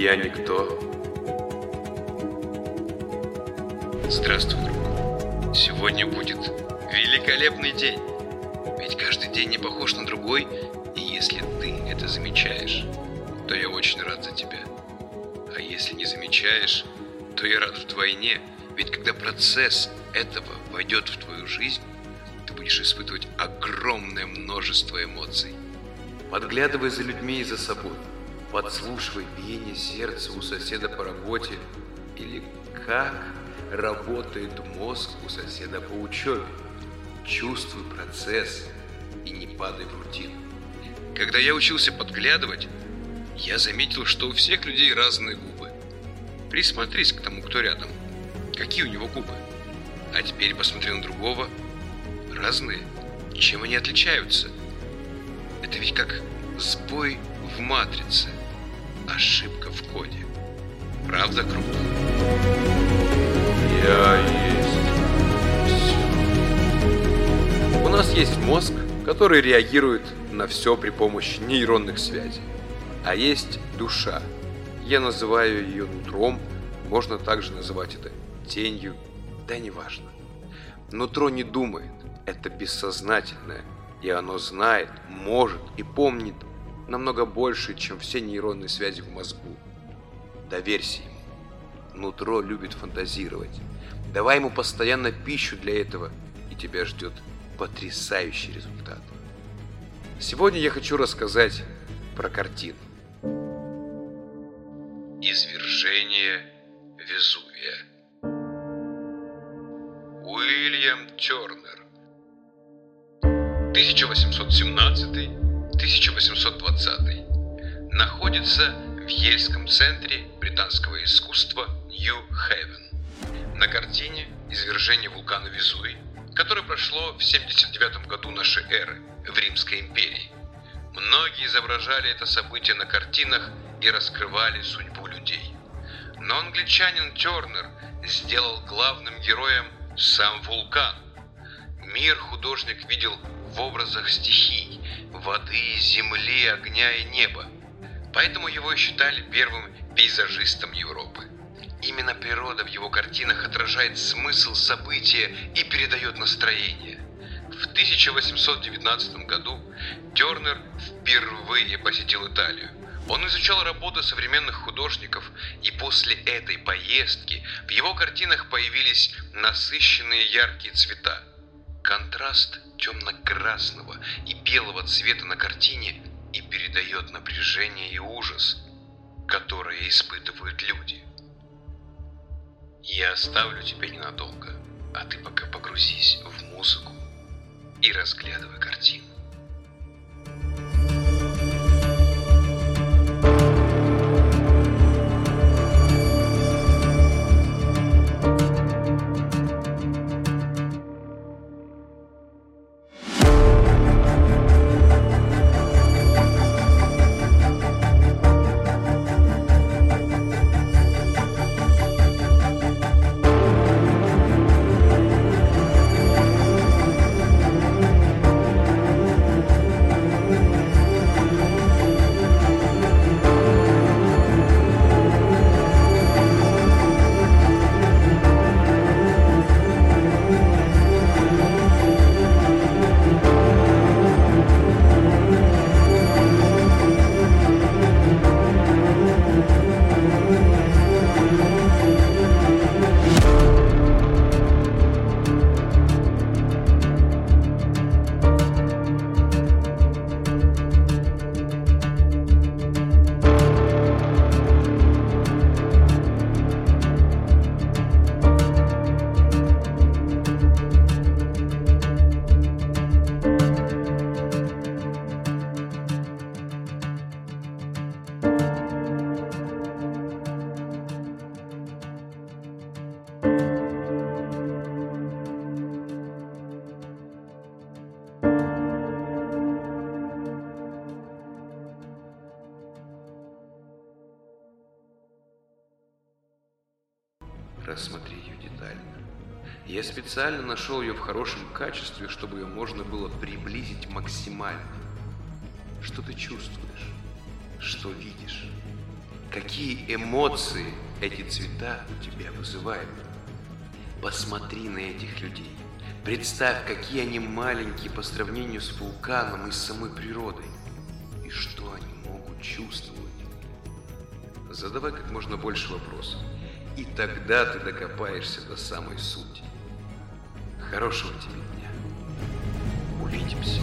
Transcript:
Я никто. Здравствуй, друг. Сегодня будет великолепный день. Ведь каждый день не похож на другой, и если ты это замечаешь, то я очень рад за тебя. А если не замечаешь, то я рад вдвойне, ведь когда процесс этого войдет в твою жизнь, ты будешь испытывать огромное множество эмоций. Подглядывай за людьми и за собой. Подслушивай биение сердца у соседа по работе или как работает мозг у соседа по учебе. Чувствуй процесс и не падай в рутину. Когда я учился подглядывать, я заметил, что у всех людей разные губы. Присмотрись к тому, кто рядом. Какие у него губы? А теперь посмотри на другого. Разные. Чем они отличаются? Это ведь как сбой в матрице. Ошибка в коде. Правда круто? Я есть У нас есть мозг, который реагирует на все при помощи нейронных связей. А есть душа. Я называю ее нутром, можно также называть это тенью, да неважно. Нутро не думает, это бессознательное, и оно знает, может и помнит намного больше, чем все нейронные связи в мозгу. Доверься ему. Нутро любит фантазировать. Давай ему постоянно пищу для этого, и тебя ждет потрясающий результат. Сегодня я хочу рассказать про картину. Извержение Везувия. Уильям Тернер 1817-1820 находится в Ельском центре британского искусства Нью-Хевен. На картине «Извержение вулкана Везувий», которое прошло в 79 году нашей эры в Римской империи. Многие изображали это событие на картинах и раскрывали судьбу людей. Но англичанин Тернер сделал главным героем сам вулкан. Мир художник видел в образах стихий – воды, земли, огня и неба. Поэтому его считали первым пейзажистом Европы. Именно природа в его картинах отражает смысл события и передает настроение. В 1819 году Тернер впервые посетил Италию. Он изучал работы современных художников, и после этой поездки в его картинах появились насыщенные яркие цвета. Контраст темно-красного и белого цвета на картине и передает напряжение и ужас, которые испытывают люди. Я оставлю тебя ненадолго, а ты пока погрузись в музыку и разглядывай картину. Рассмотри ее детально. Я специально нашел ее в хорошем качестве, чтобы ее можно было приблизить максимально. Что ты чувствуешь? Что видишь? какие эмоции эти цвета у тебя вызывают. Посмотри на этих людей. Представь, какие они маленькие по сравнению с вулканом и с самой природой. И что они могут чувствовать. Задавай как можно больше вопросов. И тогда ты докопаешься до самой сути. Хорошего тебе дня. Увидимся.